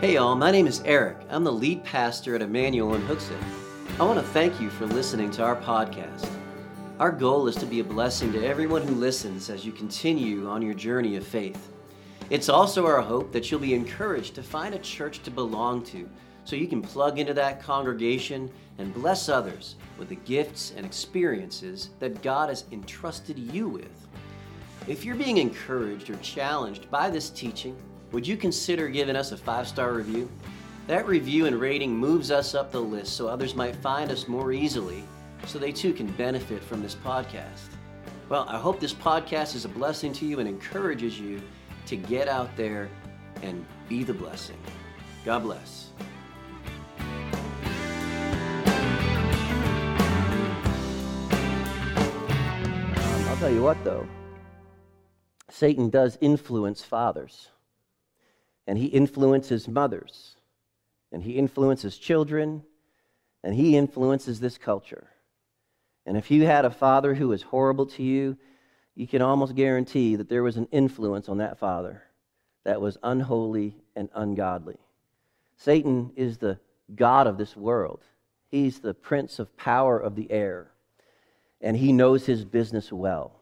Hey, y'all, my name is Eric. I'm the lead pastor at Emmanuel in Hooksett. I want to thank you for listening to our podcast. Our goal is to be a blessing to everyone who listens as you continue on your journey of faith. It's also our hope that you'll be encouraged to find a church to belong to so you can plug into that congregation and bless others with the gifts and experiences that God has entrusted you with. If you're being encouraged or challenged by this teaching, would you consider giving us a five star review? That review and rating moves us up the list so others might find us more easily so they too can benefit from this podcast. Well, I hope this podcast is a blessing to you and encourages you to get out there and be the blessing. God bless. I'll tell you what, though, Satan does influence fathers, and he influences mothers, and he influences children, and he influences this culture. And if you had a father who was horrible to you, you can almost guarantee that there was an influence on that father that was unholy and ungodly. Satan is the God of this world, he's the prince of power of the air, and he knows his business well.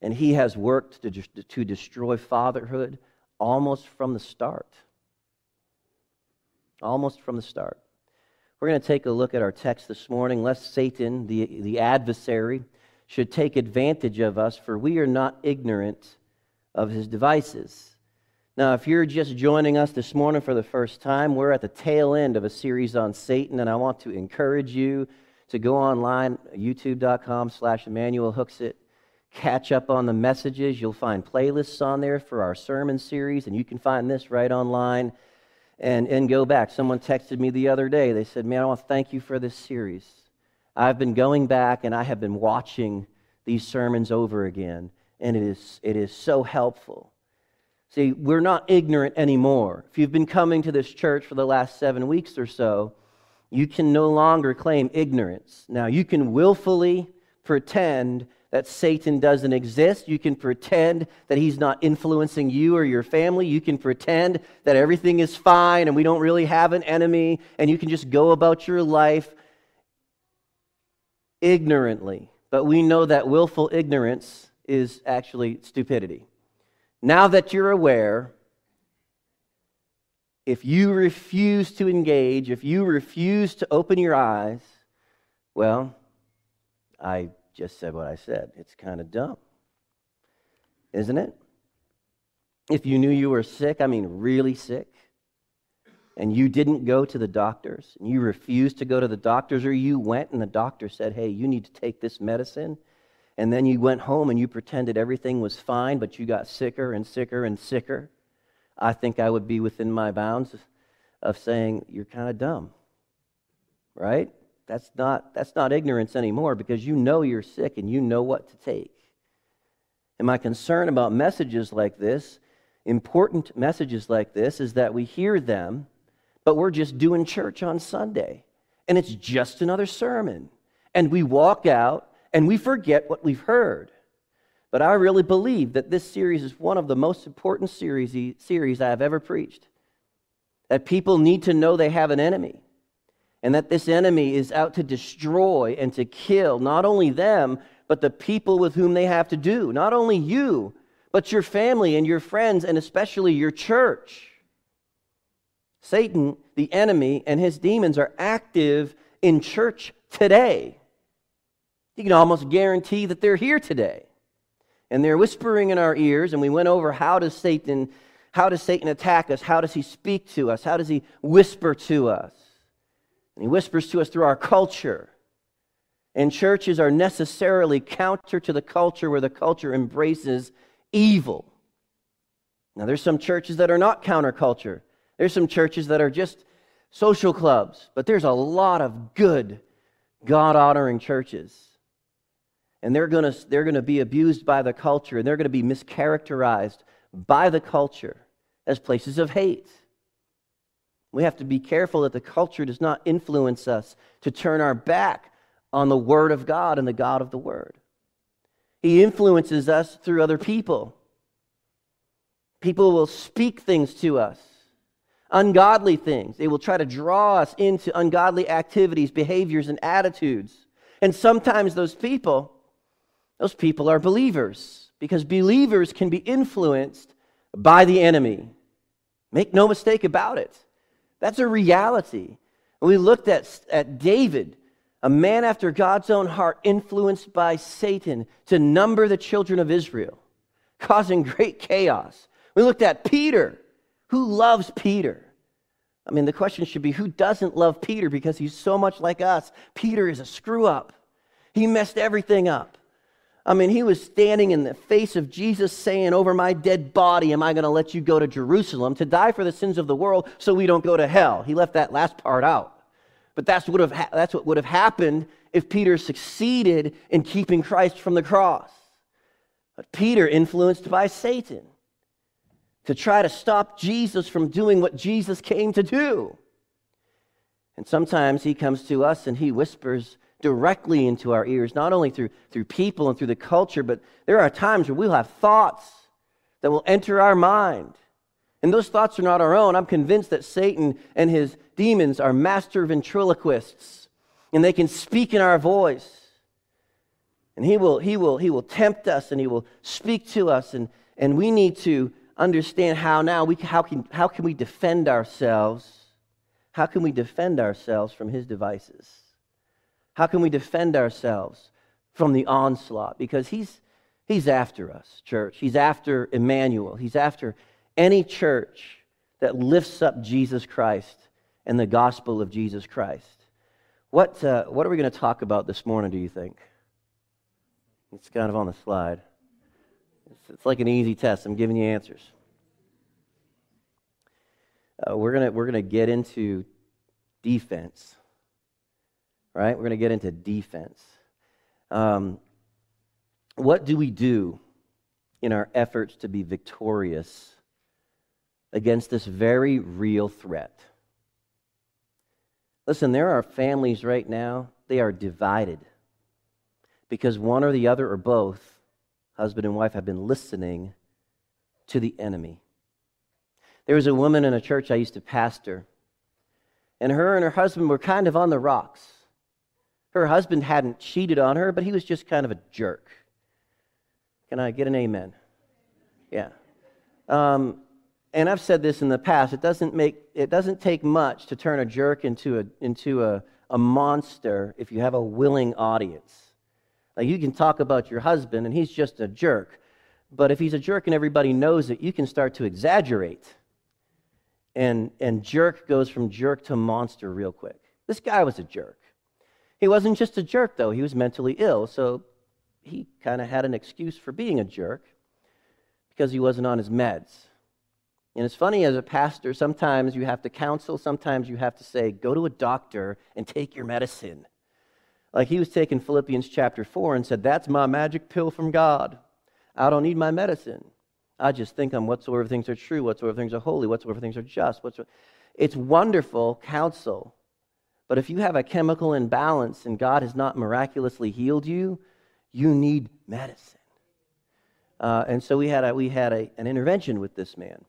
And he has worked to, to destroy fatherhood almost from the start. Almost from the start. We're going to take a look at our text this morning, lest Satan, the, the adversary, should take advantage of us, for we are not ignorant of his devices. Now, if you're just joining us this morning for the first time, we're at the tail end of a series on Satan, and I want to encourage you to go online, youtube.com slash Emmanuel Hooksett, catch up on the messages. You'll find playlists on there for our sermon series, and you can find this right online and, and go back. Someone texted me the other day. They said, Man, I want to thank you for this series. I've been going back and I have been watching these sermons over again, and it is, it is so helpful. See, we're not ignorant anymore. If you've been coming to this church for the last seven weeks or so, you can no longer claim ignorance. Now, you can willfully pretend that Satan doesn't exist. You can pretend that he's not influencing you or your family. You can pretend that everything is fine and we don't really have an enemy, and you can just go about your life ignorantly. But we know that willful ignorance is actually stupidity. Now that you're aware, if you refuse to engage, if you refuse to open your eyes, well, I just said what I said. It's kind of dumb, isn't it? If you knew you were sick, I mean, really sick, and you didn't go to the doctors, and you refused to go to the doctors, or you went and the doctor said, hey, you need to take this medicine, and then you went home and you pretended everything was fine, but you got sicker and sicker and sicker, I think I would be within my bounds of saying, you're kind of dumb, right? That's not, that's not ignorance anymore because you know you're sick and you know what to take. And my concern about messages like this, important messages like this, is that we hear them, but we're just doing church on Sunday. And it's just another sermon. And we walk out and we forget what we've heard. But I really believe that this series is one of the most important series, series I have ever preached. That people need to know they have an enemy and that this enemy is out to destroy and to kill not only them, but the people with whom they have to do. Not only you, but your family and your friends, and especially your church. Satan, the enemy, and his demons are active in church today. You can almost guarantee that they're here today. And they're whispering in our ears, and we went over how does Satan how does Satan attack us? How does he speak to us? How does he whisper to us? And he whispers to us through our culture. And churches are necessarily counter to the culture where the culture embraces evil. Now, there's some churches that are not counterculture. There's some churches that are just social clubs, but there's a lot of good, God honoring churches. And they're going to they're to be abused by the culture, and they're going to be mischaracterized by the culture as places of hate. We have to be careful that the culture does not influence us to turn our back on the Word of God and the God of the Word. He influences us through other people. People will speak things to us. ungodly things. They will try to draw us into ungodly activities, behaviors, and attitudes. And sometimes those people, those people are believers because believers can be influenced by the enemy. Make no mistake about it. That's a reality. We looked at, at David, a man after God's own heart, influenced by Satan to number the children of Israel, causing great chaos. We looked at Peter. Who loves Peter? I mean, the question should be who doesn't love Peter because he's so much like us? Peter is a screw up. He messed everything up. I mean, he was standing in the face of Jesus saying, Over my dead body, am I going to let you go to Jerusalem to die for the sins of the world so we don't go to hell? He left that last part out. But that's, would have ha- that's what would have happened if Peter succeeded in keeping Christ from the cross. But Peter, influenced by Satan, to try to stop Jesus from doing what Jesus came to do. And sometimes he comes to us and he whispers directly into our ears, not only through, through people and through the culture, but there are times where we'll have thoughts that will enter our mind. And those thoughts are not our own. I'm convinced that Satan and his demons are master ventriloquists, and they can speak in our voice. And he will, he will, he will tempt us and he will speak to us, and, and we need to understand how now we how can how can we defend ourselves? How can we defend ourselves from his devices? How can we defend ourselves from the onslaught? Because he's he's after us, church. He's after Emmanuel. He's after any church that lifts up Jesus Christ and the gospel of Jesus Christ. What, uh, what are we going to talk about this morning, do you think? It's kind of on the slide. It's, it's like an easy test. I'm giving you answers. Uh, we're going we're gonna get into defense, right? We're going to get into defense. Um, what do we do in our efforts to be victorious against this very real threat? Listen, there are families right now, they are divided because one or the other or both husband and wife have been listening to the enemy. There was a woman in a church I used to pastor, and her and her husband were kind of on the rocks. Her husband hadn't cheated on her, but he was just kind of a jerk. Can I get an amen? Yeah. Um, and I've said this in the past. It doesn't make it doesn't take much to turn a jerk into a into a, a monster if you have a willing audience. Like you can talk about your husband and he's just a jerk. But if he's a jerk and everybody knows it, you can start to exaggerate. And, and jerk goes from jerk to monster real quick. This guy was a jerk. He wasn't just a jerk, though, he was mentally ill. So he kind of had an excuse for being a jerk because he wasn't on his meds. And it's funny as a pastor, sometimes you have to counsel, sometimes you have to say, go to a doctor and take your medicine. Like he was taking Philippians chapter 4 and said, That's my magic pill from God. I don't need my medicine. I just think on whatsoever things are true, whatsoever things are holy, whatsoever things are just. Whatsoever. It's wonderful counsel. But if you have a chemical imbalance and God has not miraculously healed you, you need medicine. Uh, and so we had, a, we had a, an intervention with this man.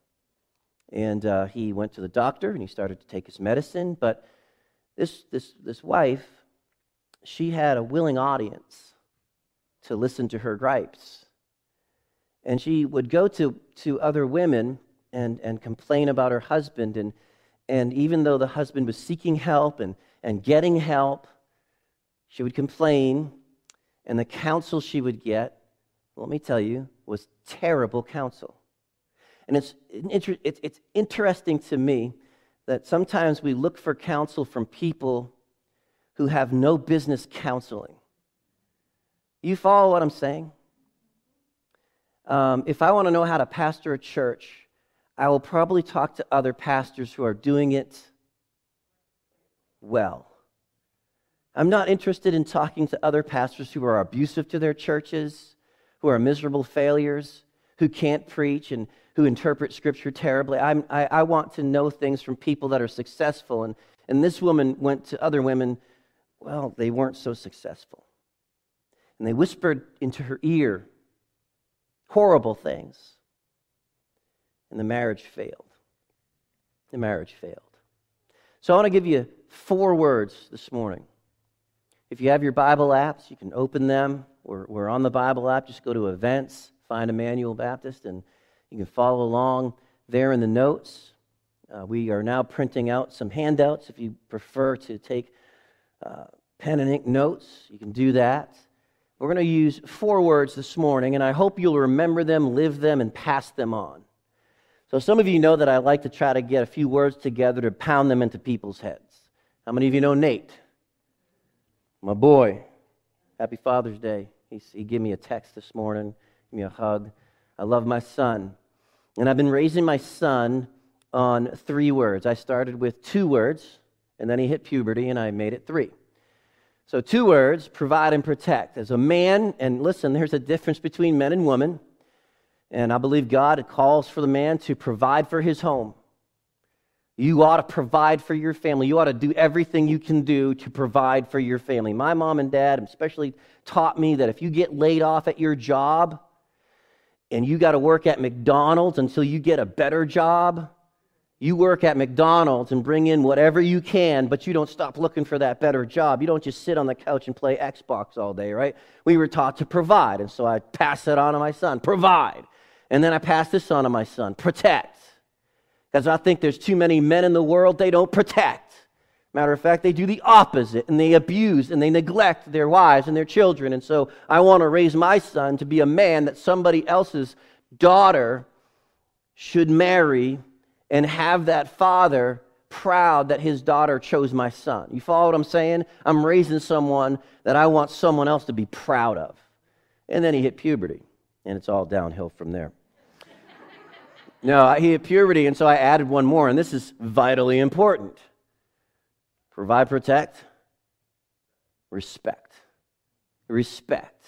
And uh, he went to the doctor and he started to take his medicine. But this, this, this wife she had a willing audience to listen to her gripes. And she would go to, to other women and, and complain about her husband. And, and even though the husband was seeking help and, and getting help, she would complain. And the counsel she would get, let me tell you, was terrible counsel. And it's, it's, interesting to me that sometimes we look for counsel from people who have no business counseling. You follow what I'm saying? Um, if I want to know how to pastor a church, I will probably talk to other pastors who are doing it well. I'm not interested in talking to other pastors who are abusive to their churches, who are miserable failures, who can't preach and who interpret scripture terribly. I, I want to know things from people that are successful. And, and this woman went to other women well, they weren't so successful. And they whispered into her ear horrible things. And the marriage failed. the marriage failed. So I want to give you four words this morning. If you have your Bible apps, you can open them. We're, we're on the Bible app. Just go to events, find Emmanuel Baptist, and you can follow along there in the notes. Uh, we are now printing out some handouts. If you prefer to take uh, pen and ink notes, you can do that. We're going to use four words this morning, and I hope you'll remember them, live them, and pass them on. So, some of you know that I like to try to get a few words together to pound them into people's heads. How many of you know Nate? My boy. Happy Father's Day. He, he gave me a text this morning, gave me a hug. I love my son. And I've been raising my son on three words. I started with two words, and then he hit puberty, and I made it three. So, two words provide and protect. As a man, and listen, there's a difference between men and women. And I believe God calls for the man to provide for his home. You ought to provide for your family. You ought to do everything you can do to provide for your family. My mom and dad especially taught me that if you get laid off at your job and you got to work at McDonald's until you get a better job, you work at McDonald's and bring in whatever you can, but you don't stop looking for that better job. You don't just sit on the couch and play Xbox all day, right? We were taught to provide, and so I pass that on to my son. Provide. And then I pass this on to my son. Protect. Because I think there's too many men in the world they don't protect. Matter of fact, they do the opposite and they abuse and they neglect their wives and their children. And so I want to raise my son to be a man that somebody else's daughter should marry and have that father proud that his daughter chose my son. You follow what I'm saying? I'm raising someone that I want someone else to be proud of. And then he hit puberty, and it's all downhill from there. No, he hit puberty, and so I added one more, and this is vitally important provide, protect, respect. Respect.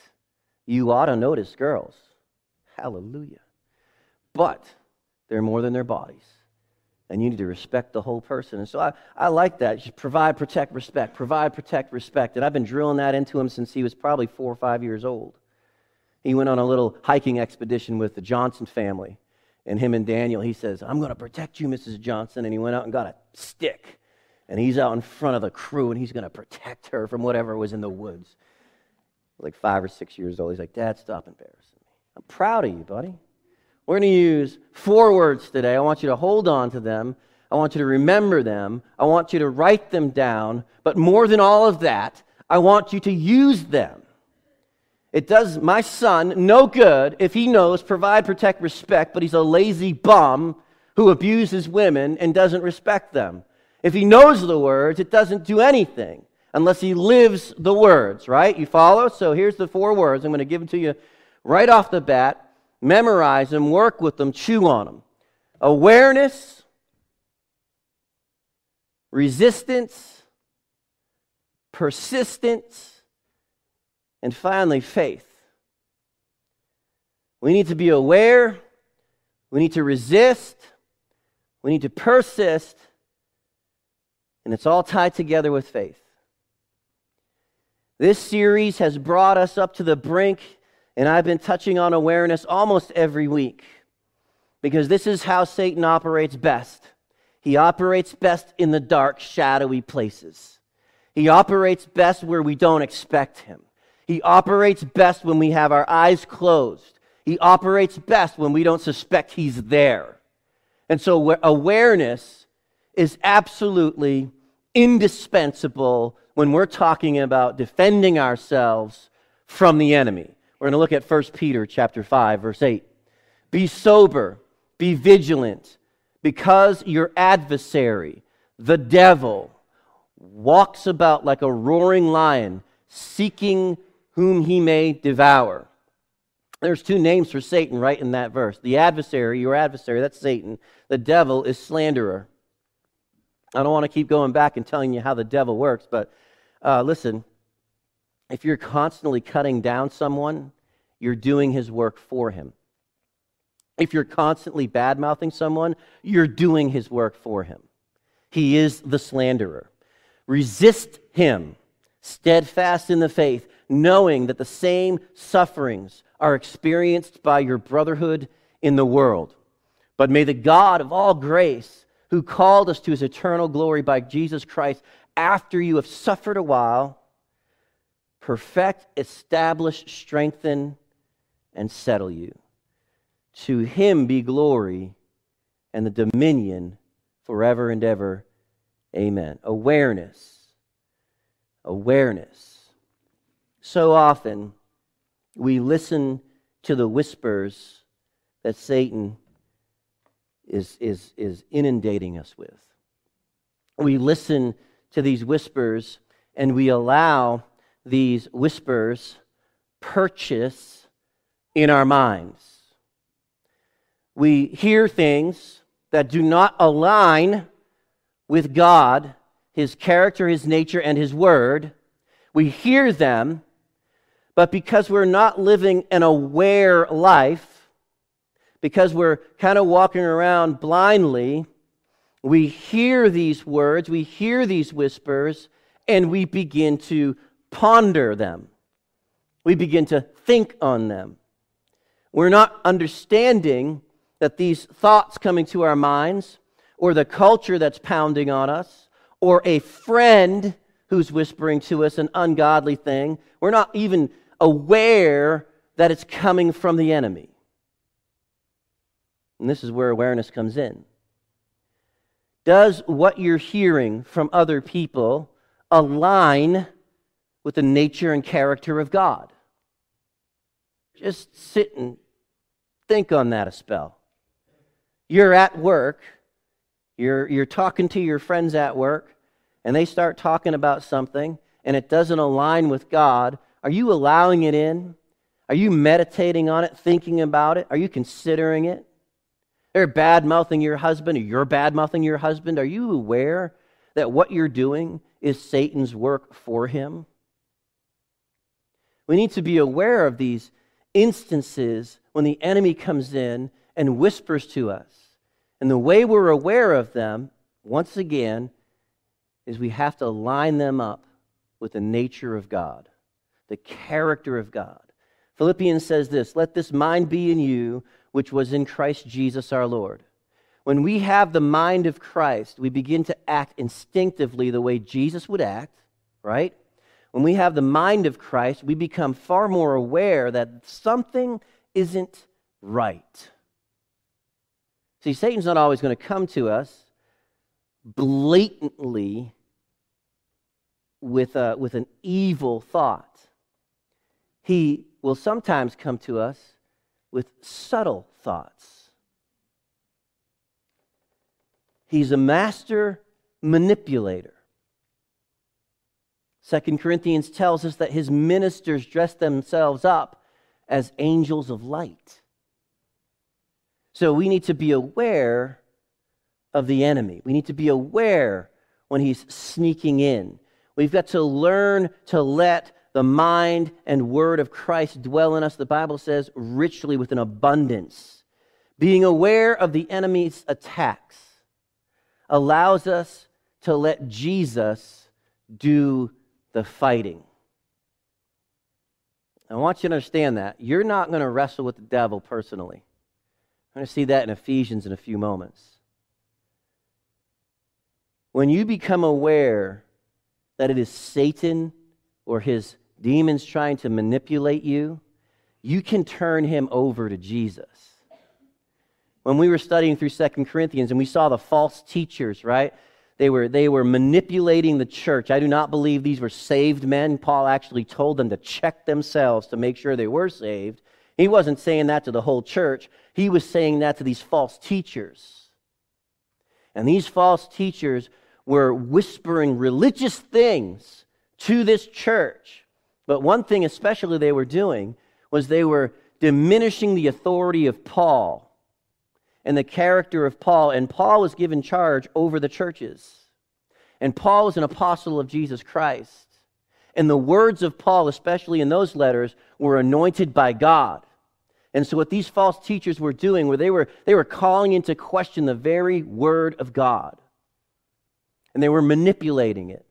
You ought to notice girls. Hallelujah. But they're more than their bodies and you need to respect the whole person. And so I, I like that. Provide, protect, respect. Provide, protect, respect. And I've been drilling that into him since he was probably four or five years old. He went on a little hiking expedition with the Johnson family. And him and Daniel, he says, I'm going to protect you, Mrs. Johnson. And he went out and got a stick. And he's out in front of the crew and he's going to protect her from whatever was in the woods. Like five or six years old. He's like, Dad, stop embarrassing me. I'm proud of you, buddy. We're going to use four words today. I want you to hold on to them. I want you to remember them. I want you to write them down. But more than all of that, I want you to use them. It does my son no good if he knows provide, protect, respect, but he's a lazy bum who abuses women and doesn't respect them. If he knows the words, it doesn't do anything unless he lives the words, right? You follow? So here's the four words. I'm going to give them to you right off the bat memorize them, work with them, chew on them. Awareness, resistance, persistence, and finally, faith. We need to be aware, we need to resist, we need to persist, and it's all tied together with faith. This series has brought us up to the brink and I've been touching on awareness almost every week because this is how Satan operates best. He operates best in the dark, shadowy places. He operates best where we don't expect him. He operates best when we have our eyes closed. He operates best when we don't suspect he's there. And so, awareness is absolutely indispensable when we're talking about defending ourselves from the enemy. We're going to look at 1 Peter chapter 5 verse 8. Be sober, be vigilant, because your adversary, the devil, walks about like a roaring lion, seeking whom he may devour. There's two names for Satan right in that verse. The adversary, your adversary, that's Satan. The devil is slanderer. I don't want to keep going back and telling you how the devil works, but uh, listen, if you're constantly cutting down someone, you're doing his work for him. If you're constantly bad mouthing someone, you're doing his work for him. He is the slanderer. Resist him, steadfast in the faith, knowing that the same sufferings are experienced by your brotherhood in the world. But may the God of all grace, who called us to his eternal glory by Jesus Christ after you have suffered a while, perfect, establish, strengthen, and settle you. To him be glory and the dominion forever and ever. Amen. Awareness. Awareness. So often we listen to the whispers that Satan is, is, is inundating us with. We listen to these whispers and we allow these whispers purchase in our minds. We hear things that do not align with God, His character, His nature, and His word. We hear them, but because we're not living an aware life, because we're kind of walking around blindly, we hear these words, we hear these whispers, and we begin to ponder them. We begin to think on them. We're not understanding that these thoughts coming to our minds, or the culture that's pounding on us, or a friend who's whispering to us an ungodly thing, we're not even aware that it's coming from the enemy. And this is where awareness comes in. Does what you're hearing from other people align with the nature and character of God? Just sit and think on that a spell. You're at work, you're, you're talking to your friends at work, and they start talking about something, and it doesn't align with God. Are you allowing it in? Are you meditating on it, thinking about it? Are you considering it? They're bad mouthing your husband, or you're bad mouthing your husband. Are you aware that what you're doing is Satan's work for him? We need to be aware of these instances when the enemy comes in and whispers to us. And the way we're aware of them, once again, is we have to line them up with the nature of God, the character of God. Philippians says this Let this mind be in you, which was in Christ Jesus our Lord. When we have the mind of Christ, we begin to act instinctively the way Jesus would act, right? When we have the mind of Christ, we become far more aware that something isn't right. See, Satan's not always going to come to us blatantly with, a, with an evil thought. He will sometimes come to us with subtle thoughts. He's a master manipulator. Second Corinthians tells us that his ministers dress themselves up as angels of light. So we need to be aware of the enemy. We need to be aware when he's sneaking in. We've got to learn to let the mind and word of Christ dwell in us, the Bible says, richly with an abundance. Being aware of the enemy's attacks allows us to let Jesus do the fighting. I want you to understand that. You're not going to wrestle with the devil personally. I'm going to see that in Ephesians in a few moments. When you become aware that it is Satan or his demons trying to manipulate you, you can turn him over to Jesus. When we were studying through Second Corinthians and we saw the false teachers, right? They were, they were manipulating the church. I do not believe these were saved men. Paul actually told them to check themselves to make sure they were saved. He wasn't saying that to the whole church, he was saying that to these false teachers. And these false teachers were whispering religious things to this church but one thing, especially, they were doing was they were diminishing the authority of Paul and the character of Paul. And Paul was given charge over the churches. And Paul was an apostle of Jesus Christ. And the words of Paul, especially in those letters, were anointed by God. And so, what these false teachers were doing, where they were, they were calling into question the very word of God, and they were manipulating it.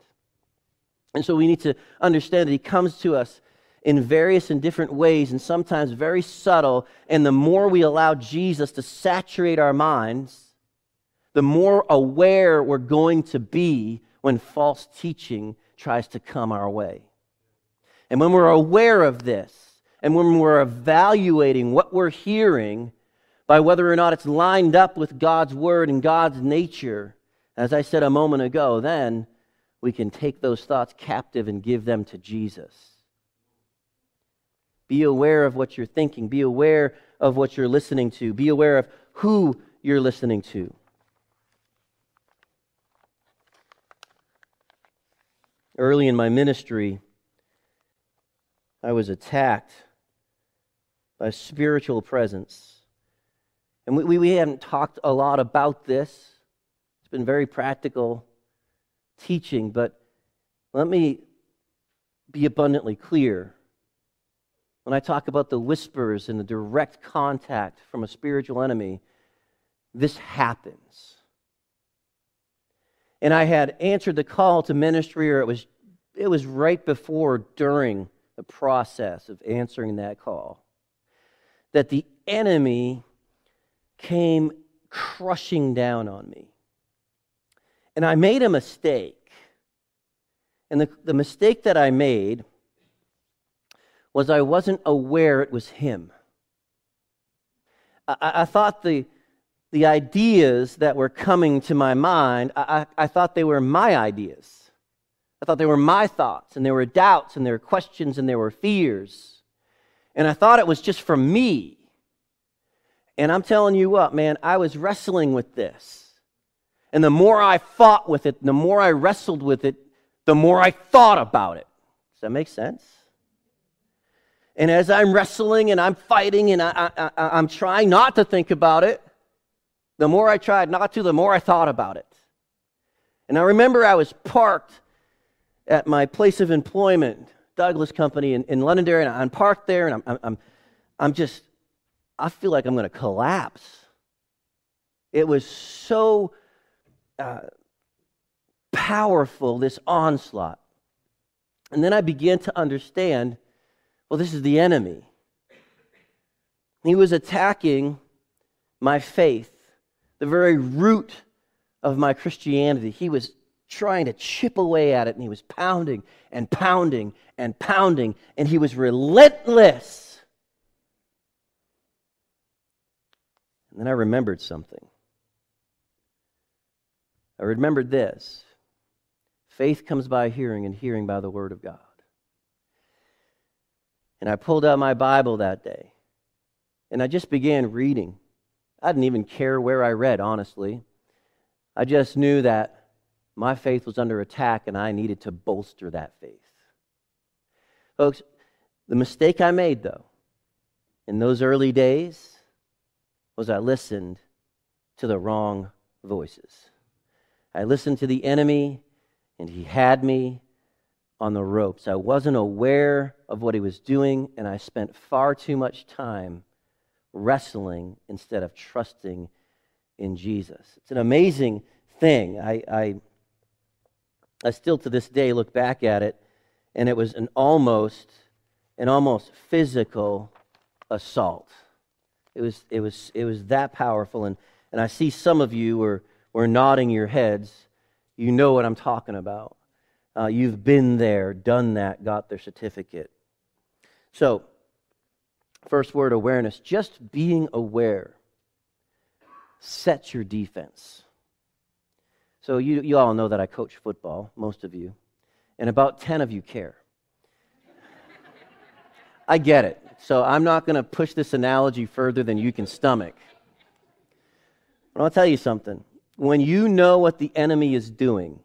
And so we need to understand that he comes to us in various and different ways, and sometimes very subtle. And the more we allow Jesus to saturate our minds, the more aware we're going to be when false teaching tries to come our way. And when we're aware of this, and when we're evaluating what we're hearing by whether or not it's lined up with God's word and God's nature, as I said a moment ago, then we can take those thoughts captive and give them to Jesus. Be aware of what you're thinking. Be aware of what you're listening to. Be aware of who you're listening to. Early in my ministry, I was attacked by spiritual presence. And we, we haven't talked a lot about this. It's been very practical teaching, but let me be abundantly clear. When I talk about the whispers and the direct contact from a spiritual enemy, this happens. And I had answered the call to ministry, or it was, it was right before, during the process of answering that call, that the enemy came crushing down on me. And I made a mistake. And the, the mistake that I made was I wasn't aware it was him. I, I thought the, the ideas that were coming to my mind, I, I, I thought they were my ideas. I thought they were my thoughts, and there were doubts, and there were questions, and there were fears. And I thought it was just from me. And I'm telling you what, man, I was wrestling with this. And the more I fought with it, the more I wrestled with it, the more I thought about it. Does that make sense? And as I'm wrestling and I'm fighting and I, I'm trying not to think about it, the more I tried not to, the more I thought about it. And I remember I was parked at my place of employment, Douglas Company in, in Londonderry, and I'm parked there, and I'm, I'm, I'm just, I feel like I'm going to collapse. It was so uh, powerful, this onslaught. And then I began to understand well, this is the enemy. He was attacking my faith, the very root of my Christianity. He was trying to chip away at it, and he was pounding and pounding and pounding, and he was relentless. And then I remembered something. I remembered this faith comes by hearing, and hearing by the word of God. And I pulled out my Bible that day, and I just began reading. I didn't even care where I read, honestly. I just knew that my faith was under attack, and I needed to bolster that faith. Folks, the mistake I made, though, in those early days was I listened to the wrong voices. I listened to the enemy, and he had me on the ropes. I wasn't aware of what he was doing, and I spent far too much time wrestling instead of trusting in Jesus. It's an amazing thing. I, I, I still to this day look back at it, and it was an almost, an almost physical assault. It was, it was, it was that powerful. And, and I see some of you were, were nodding your heads. You know what I'm talking about. Uh, you've been there, done that, got their certificate. So, first word awareness. Just being aware sets your defense. So, you, you all know that I coach football, most of you, and about 10 of you care. I get it. So, I'm not going to push this analogy further than you can stomach. But I'll tell you something. When you know what the enemy is doing,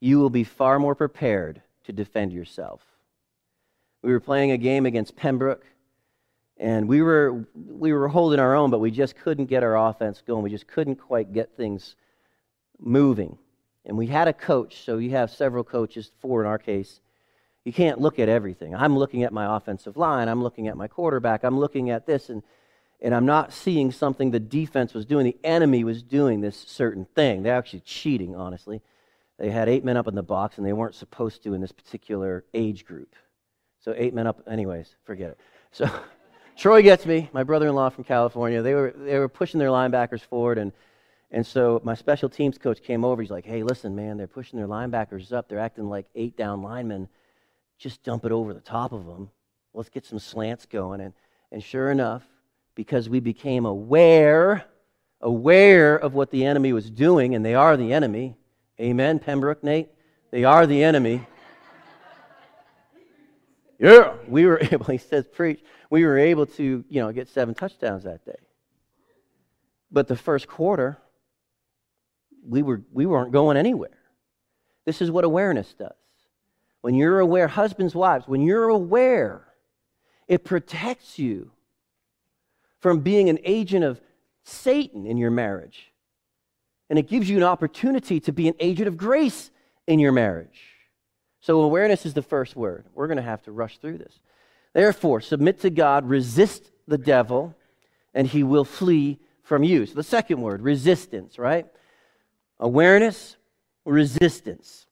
you will be far more prepared to defend yourself. We were playing a game against Pembroke, and we were, we were holding our own, but we just couldn't get our offense going. We just couldn't quite get things moving. And we had a coach, so you have several coaches, four in our case. You can't look at everything. I'm looking at my offensive line, I'm looking at my quarterback, I'm looking at this, and, and I'm not seeing something the defense was doing. The enemy was doing this certain thing. They're actually cheating, honestly. They had eight men up in the box, and they weren't supposed to in this particular age group. So eight men up, anyways, forget it. So Troy gets me, my brother-in-law from California. They were they were pushing their linebackers forward, and And so my special teams coach came over. He's like, hey, listen, man, they're pushing their linebackers up. They're acting like eight down linemen. Just dump it over the top of them. Let's get some slants going. And, and sure enough, because we became aware, aware of what the enemy was doing, and they are the enemy. Amen, Pembroke, Nate? They are the enemy. yeah, we were able, he says, preach, we were able to, you know, get seven touchdowns that day. But the first quarter, we, were, we weren't going anywhere. This is what awareness does. When you're aware, husbands, wives, when you're aware, it protects you from being an agent of Satan in your marriage. And it gives you an opportunity to be an agent of grace in your marriage. So, awareness is the first word. We're going to have to rush through this. Therefore, submit to God, resist the devil, and he will flee from you. So, the second word, resistance, right? Awareness, resistance.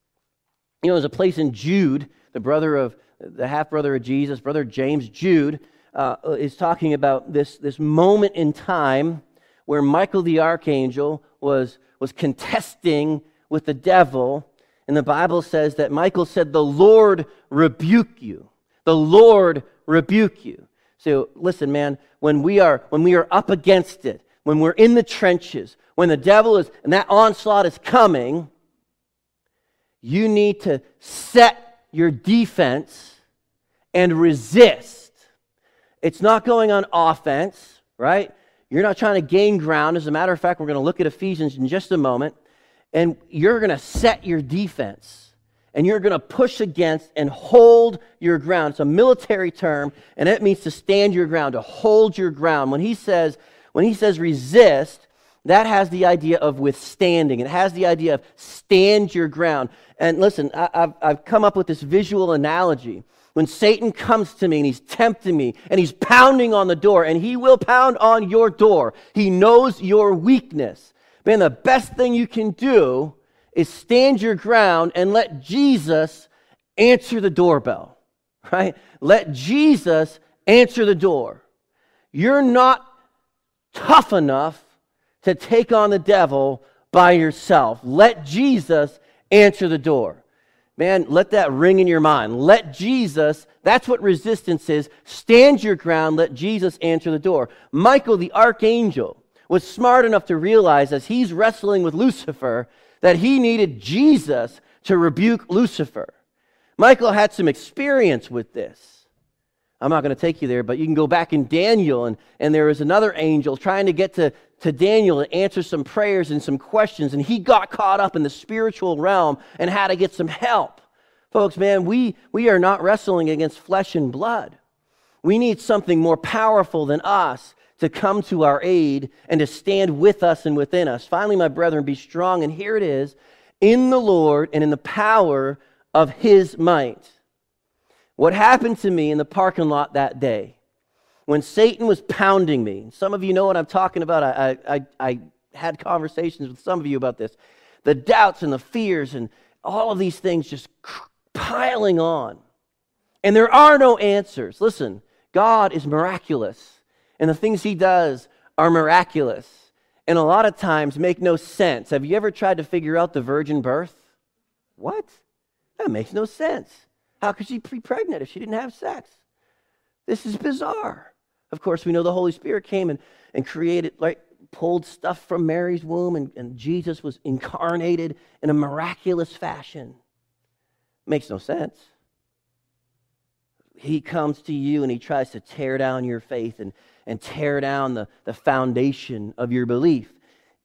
You know, there's a place in Jude, the brother of the half brother of Jesus, brother James, Jude, uh, is talking about this, this moment in time where Michael the archangel was, was contesting with the devil. And the Bible says that Michael said, The Lord rebuke you. The Lord rebuke you. So listen, man, when we are when we are up against it, when we're in the trenches, when the devil is and that onslaught is coming, you need to set your defense and resist. It's not going on offense, right? You're not trying to gain ground. As a matter of fact, we're going to look at Ephesians in just a moment. And you're going to set your defense. And you're going to push against and hold your ground. It's a military term, and it means to stand your ground, to hold your ground. When he says, when he says resist, that has the idea of withstanding. It has the idea of stand your ground. And listen, I, have I've come up with this visual analogy. When Satan comes to me and he's tempting me and he's pounding on the door, and he will pound on your door, he knows your weakness. Man, the best thing you can do is stand your ground and let Jesus answer the doorbell, right? Let Jesus answer the door. You're not tough enough to take on the devil by yourself. Let Jesus answer the door. Man, let that ring in your mind. Let Jesus, that's what resistance is. Stand your ground, let Jesus answer the door. Michael, the archangel, was smart enough to realize as he's wrestling with Lucifer that he needed Jesus to rebuke Lucifer. Michael had some experience with this. I'm not going to take you there, but you can go back in Daniel, and, and there was another angel trying to get to, to Daniel and answer some prayers and some questions, and he got caught up in the spiritual realm and had to get some help. Folks, man, we, we are not wrestling against flesh and blood. We need something more powerful than us to come to our aid and to stand with us and within us. Finally, my brethren, be strong. And here it is in the Lord and in the power of his might. What happened to me in the parking lot that day? When Satan was pounding me, some of you know what I'm talking about. I, I, I had conversations with some of you about this. The doubts and the fears and all of these things just piling on. And there are no answers. Listen, God is miraculous, and the things He does are miraculous, and a lot of times make no sense. Have you ever tried to figure out the virgin birth? What? That makes no sense. How could she be pregnant if she didn't have sex? This is bizarre. Of course, we know the Holy Spirit came and, and created, like, pulled stuff from Mary's womb, and, and Jesus was incarnated in a miraculous fashion. Makes no sense. He comes to you and he tries to tear down your faith and, and tear down the, the foundation of your belief.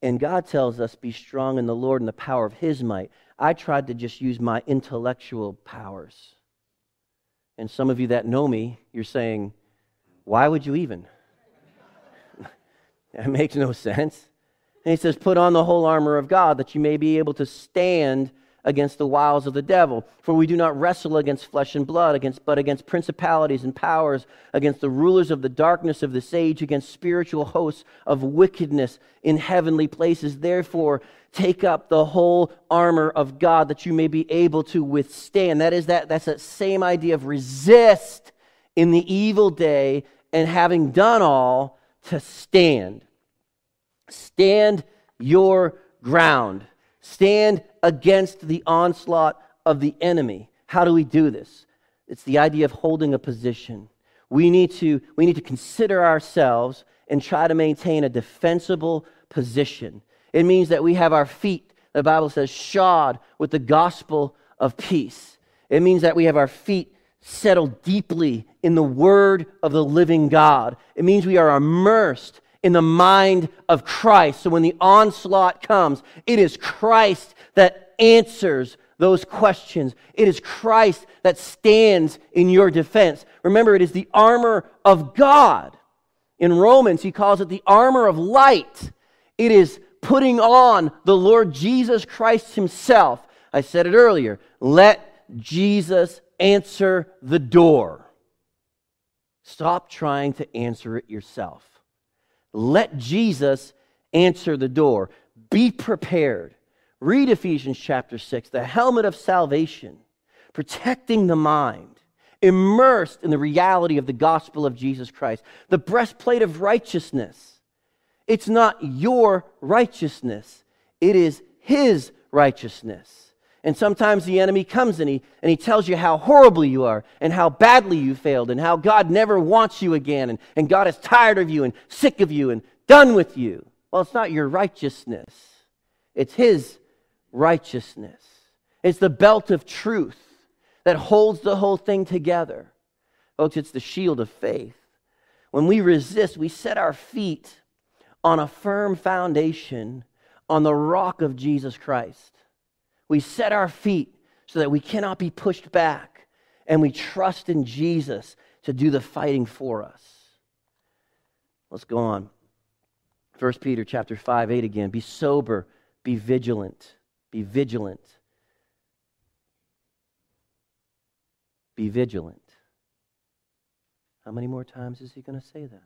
And God tells us, be strong in the Lord and the power of his might. I tried to just use my intellectual powers. And some of you that know me, you're saying, why would you even? that makes no sense. And he says, Put on the whole armor of God that you may be able to stand against the wiles of the devil. For we do not wrestle against flesh and blood, against, but against principalities and powers, against the rulers of the darkness of this age, against spiritual hosts of wickedness in heavenly places. Therefore, take up the whole armor of God that you may be able to withstand. That is that that's that same idea of resist in the evil day and having done all to stand. Stand your ground. Stand against the onslaught of the enemy. How do we do this? It's the idea of holding a position. We need to, we need to consider ourselves and try to maintain a defensible position. It means that we have our feet, the Bible says, shod with the gospel of peace. It means that we have our feet settled deeply in the word of the living God. It means we are immersed in the mind of Christ. So when the onslaught comes, it is Christ that answers those questions. It is Christ that stands in your defense. Remember, it is the armor of God. In Romans, he calls it the armor of light. It is putting on the Lord Jesus Christ himself. I said it earlier. Let Jesus answer the door. Stop trying to answer it yourself. Let Jesus answer the door. Be prepared. Read Ephesians chapter 6, the helmet of salvation, protecting the mind, immersed in the reality of the gospel of Jesus Christ, the breastplate of righteousness. It's not your righteousness, it is His righteousness. And sometimes the enemy comes and he, and he tells you how horrible you are and how badly you failed and how God never wants you again and, and God is tired of you and sick of you and done with you. Well, it's not your righteousness, it's His righteousness. It's the belt of truth that holds the whole thing together. Folks, it's the shield of faith. When we resist, we set our feet on a firm foundation on the rock of Jesus Christ. We set our feet so that we cannot be pushed back, and we trust in Jesus to do the fighting for us. Let's go on. 1 Peter chapter 5, 8 again. Be sober, be vigilant, be vigilant. Be vigilant. How many more times is he going to say that?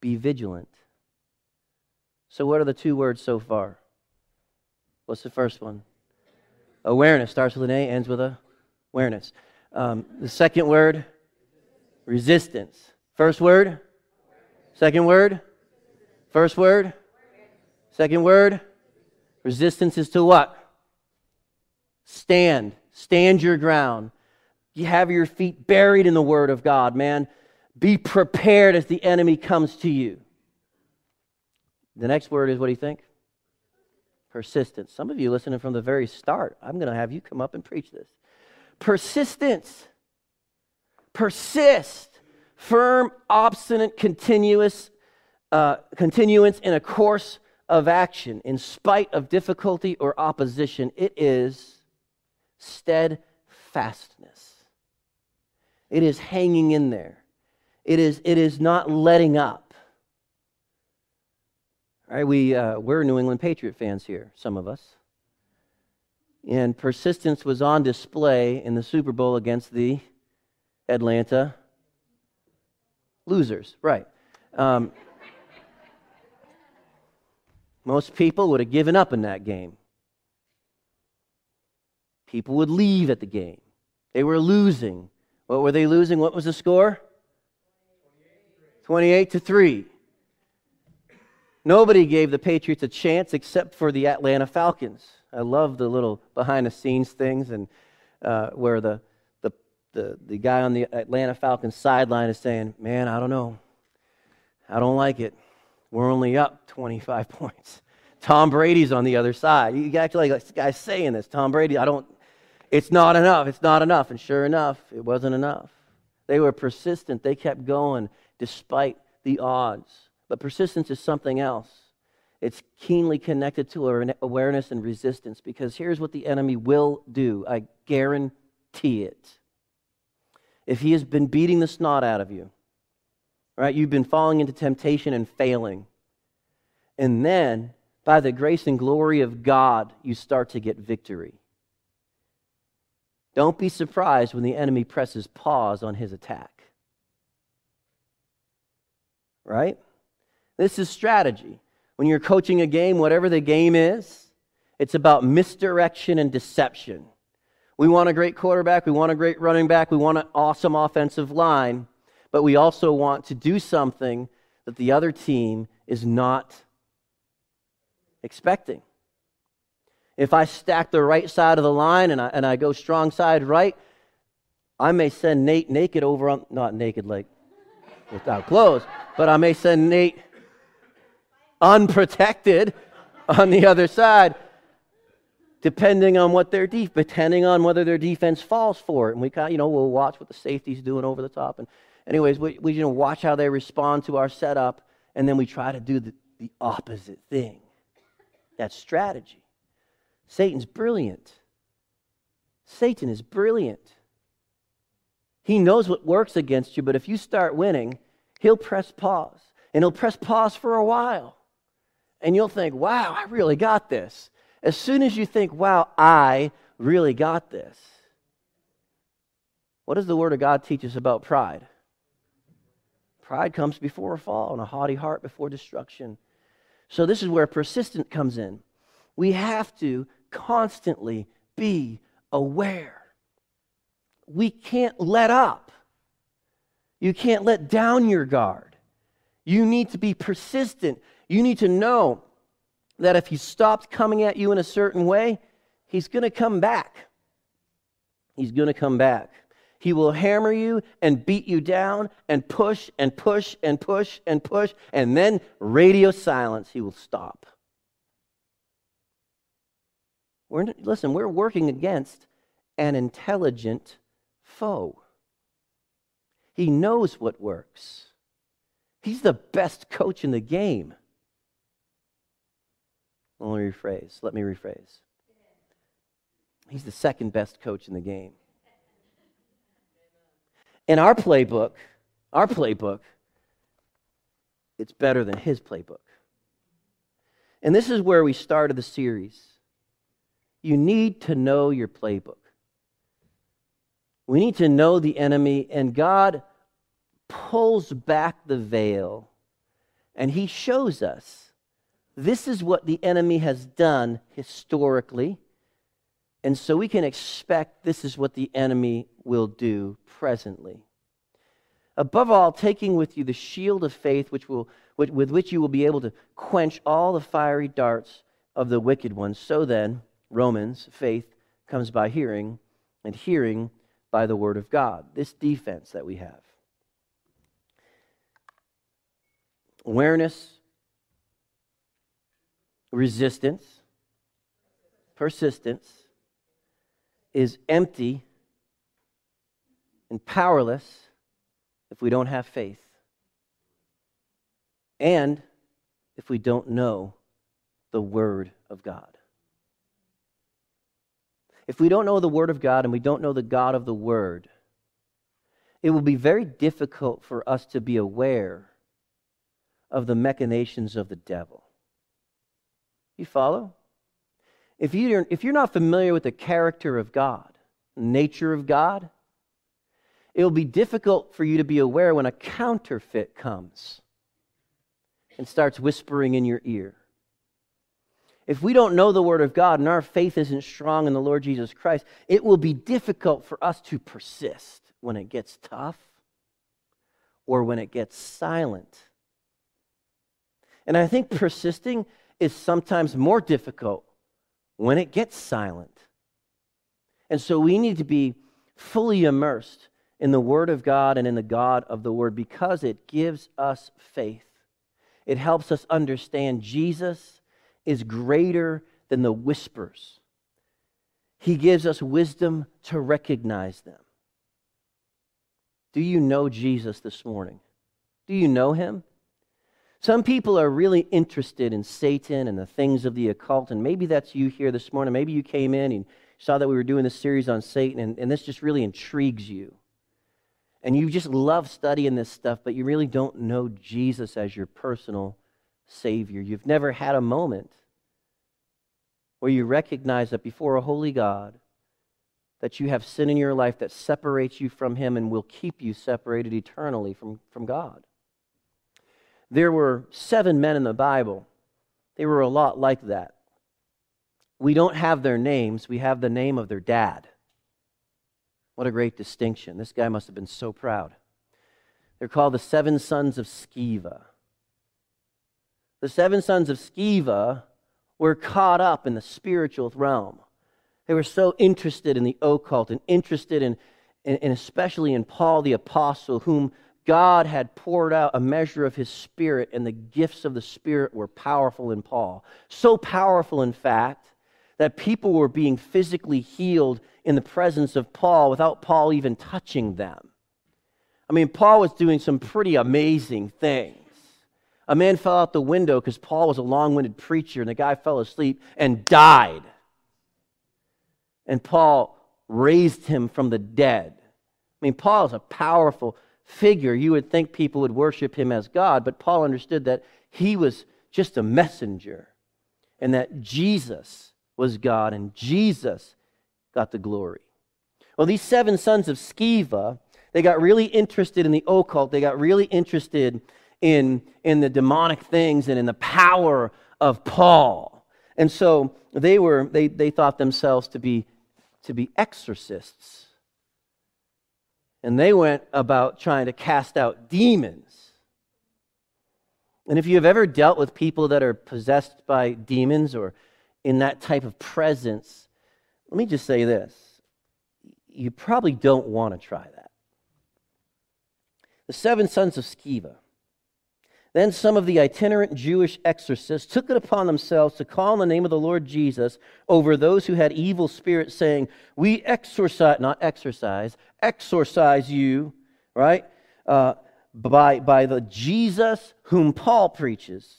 Be vigilant. So, what are the two words so far? What's the first one? Awareness starts with an A, ends with a awareness. Um, the second word, resistance. First word, second word, first word, second word. Resistance is to what? Stand. Stand your ground. You have your feet buried in the Word of God, man. Be prepared as the enemy comes to you. The next word is what do you think? Persistence. Some of you listening from the very start, I'm going to have you come up and preach this. Persistence. Persist. Firm, obstinate, continuous, uh, continuance in a course of action in spite of difficulty or opposition. It is steadfastness. It is hanging in there. It is, it is not letting up. Right, we, uh, we're New England Patriot fans here, some of us. And persistence was on display in the Super Bowl against the Atlanta losers. Right. Um, most people would have given up in that game. People would leave at the game. They were losing. What were they losing? What was the score? 28 to 3. Nobody gave the Patriots a chance except for the Atlanta Falcons. I love the little behind the scenes things and uh, where the, the, the, the guy on the Atlanta Falcons sideline is saying, Man, I don't know. I don't like it. We're only up 25 points. Tom Brady's on the other side. You actually like this guy's saying this. Tom Brady, I don't, it's not enough. It's not enough. And sure enough, it wasn't enough. They were persistent. They kept going despite the odds. But persistence is something else. It's keenly connected to awareness and resistance because here's what the enemy will do. I guarantee it. If he has been beating the snot out of you, right, you've been falling into temptation and failing. And then, by the grace and glory of God, you start to get victory. Don't be surprised when the enemy presses pause on his attack. Right? This is strategy. When you're coaching a game, whatever the game is, it's about misdirection and deception. We want a great quarterback, we want a great running back, we want an awesome offensive line, but we also want to do something that the other team is not expecting. If I stack the right side of the line and I, and I go strong side right, I may send Nate naked over on, not naked like without clothes, but I may send Nate unprotected on the other side, depending on what their depending on whether their defense falls for it. And we kind of, you know, we'll watch what the safety's doing over the top. And anyways, we, we you know watch how they respond to our setup, and then we try to do the, the opposite thing. That's strategy. Satan's brilliant. Satan is brilliant. He knows what works against you, but if you start winning, he'll press pause. And he'll press pause for a while. And you'll think, wow, I really got this. As soon as you think, wow, I really got this, what does the Word of God teach us about pride? Pride comes before a fall, and a haughty heart before destruction. So, this is where persistent comes in. We have to constantly be aware. We can't let up. You can't let down your guard. You need to be persistent. You need to know that if he stops coming at you in a certain way, he's going to come back. He's going to come back. He will hammer you and beat you down and push and push and push and push, and then radio silence, he will stop. We're, listen, we're working against an intelligent foe. He knows what works. He's the best coach in the game. Let me rephrase. Let me rephrase. He's the second best coach in the game. In our playbook, our playbook, it's better than his playbook. And this is where we started the series. You need to know your playbook. We need to know the enemy, and God pulls back the veil and he shows us this is what the enemy has done historically. And so we can expect this is what the enemy will do presently. Above all, taking with you the shield of faith, which will, with which you will be able to quench all the fiery darts of the wicked one. So then, Romans, faith comes by hearing, and hearing by the word of God. This defense that we have. Awareness, resistance, persistence is empty and powerless if we don't have faith and if we don't know the Word of God. If we don't know the Word of God and we don't know the God of the Word, it will be very difficult for us to be aware of the machinations of the devil. You follow? If, you if you're not familiar with the character of God, nature of God, it will be difficult for you to be aware when a counterfeit comes and starts whispering in your ear. If we don't know the Word of God and our faith isn't strong in the Lord Jesus Christ, it will be difficult for us to persist when it gets tough or when it gets silent. And I think persisting is sometimes more difficult when it gets silent. And so we need to be fully immersed in the Word of God and in the God of the Word because it gives us faith. It helps us understand Jesus is greater than the whispers. He gives us wisdom to recognize them. Do you know Jesus this morning? Do you know him? Some people are really interested in Satan and the things of the occult, and maybe that's you here this morning. Maybe you came in and saw that we were doing this series on Satan, and, and this just really intrigues you. And you just love studying this stuff, but you really don't know Jesus as your personal Savior. You've never had a moment where you recognize that before a holy God, that you have sin in your life that separates you from Him and will keep you separated eternally from, from God. There were seven men in the Bible. They were a lot like that. We don't have their names, we have the name of their dad. What a great distinction. This guy must have been so proud. They're called the seven sons of Sceva. the seven sons of Sceva were caught up in the spiritual realm. They were so interested in the occult and interested in, in especially in Paul the apostle, whom God had poured out a measure of his spirit, and the gifts of the spirit were powerful in Paul. So powerful, in fact, that people were being physically healed in the presence of Paul without Paul even touching them. I mean, Paul was doing some pretty amazing things. A man fell out the window because Paul was a long winded preacher, and the guy fell asleep and died. And Paul raised him from the dead. I mean, Paul is a powerful figure. You would think people would worship him as God, but Paul understood that he was just a messenger and that Jesus was God and Jesus got the glory. Well, these seven sons of Sceva, they got really interested in the occult. They got really interested in, in the demonic things and in the power of Paul. And so they were they, they thought themselves to be to be exorcists. And they went about trying to cast out demons. And if you have ever dealt with people that are possessed by demons or in that type of presence, let me just say this. You probably don't want to try that. The seven sons of Sceva then some of the itinerant Jewish exorcists took it upon themselves to call on the name of the Lord Jesus over those who had evil spirits, saying, We exorcise, not exercise, exorcise you, right? Uh, by, by the Jesus whom Paul preaches.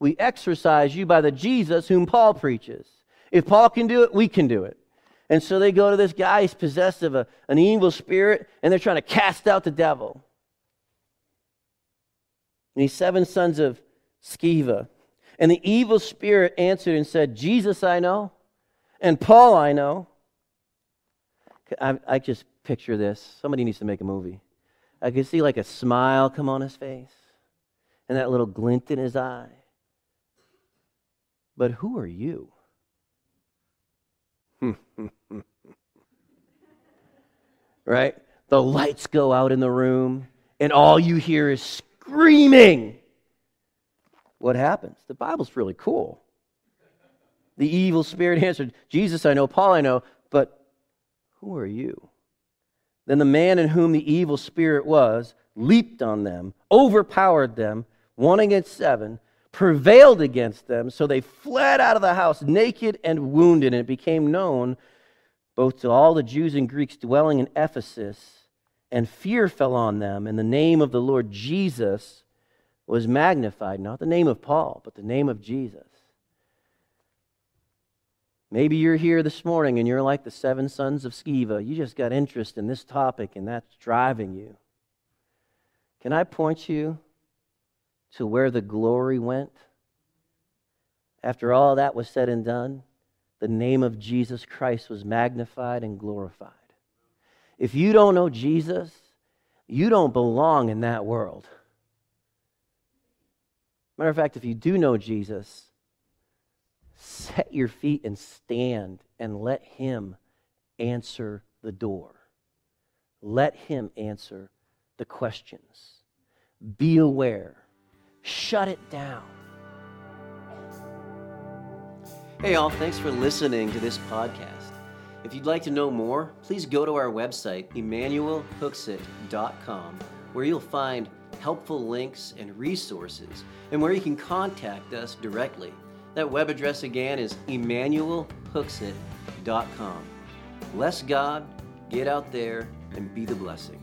We exorcise you by the Jesus whom Paul preaches. If Paul can do it, we can do it. And so they go to this guy, he's possessed of a, an evil spirit, and they're trying to cast out the devil and these seven sons of Sceva. And the evil spirit answered and said, Jesus I know, and Paul I know. I, I just picture this. Somebody needs to make a movie. I can see like a smile come on his face and that little glint in his eye. But who are you? right? The lights go out in the room, and all you hear is screaming. What happens? The Bible's really cool. The evil spirit answered, Jesus I know, Paul I know, but who are you? Then the man in whom the evil spirit was leaped on them, overpowered them, one against seven, prevailed against them, so they fled out of the house naked and wounded, and it became known both to all the Jews and Greeks dwelling in Ephesus and fear fell on them, and the name of the Lord Jesus was magnified. Not the name of Paul, but the name of Jesus. Maybe you're here this morning and you're like the seven sons of Sceva. You just got interest in this topic and that's driving you. Can I point you to where the glory went? After all that was said and done, the name of Jesus Christ was magnified and glorified. If you don't know Jesus, you don't belong in that world. Matter of fact, if you do know Jesus, set your feet and stand and let Him answer the door. Let Him answer the questions. Be aware. Shut it down. Hey, all, thanks for listening to this podcast. If you'd like to know more, please go to our website, emmanuelhooksett.com, where you'll find helpful links and resources, and where you can contact us directly. That web address again is emmanuelhooksett.com. Bless God, get out there, and be the blessing.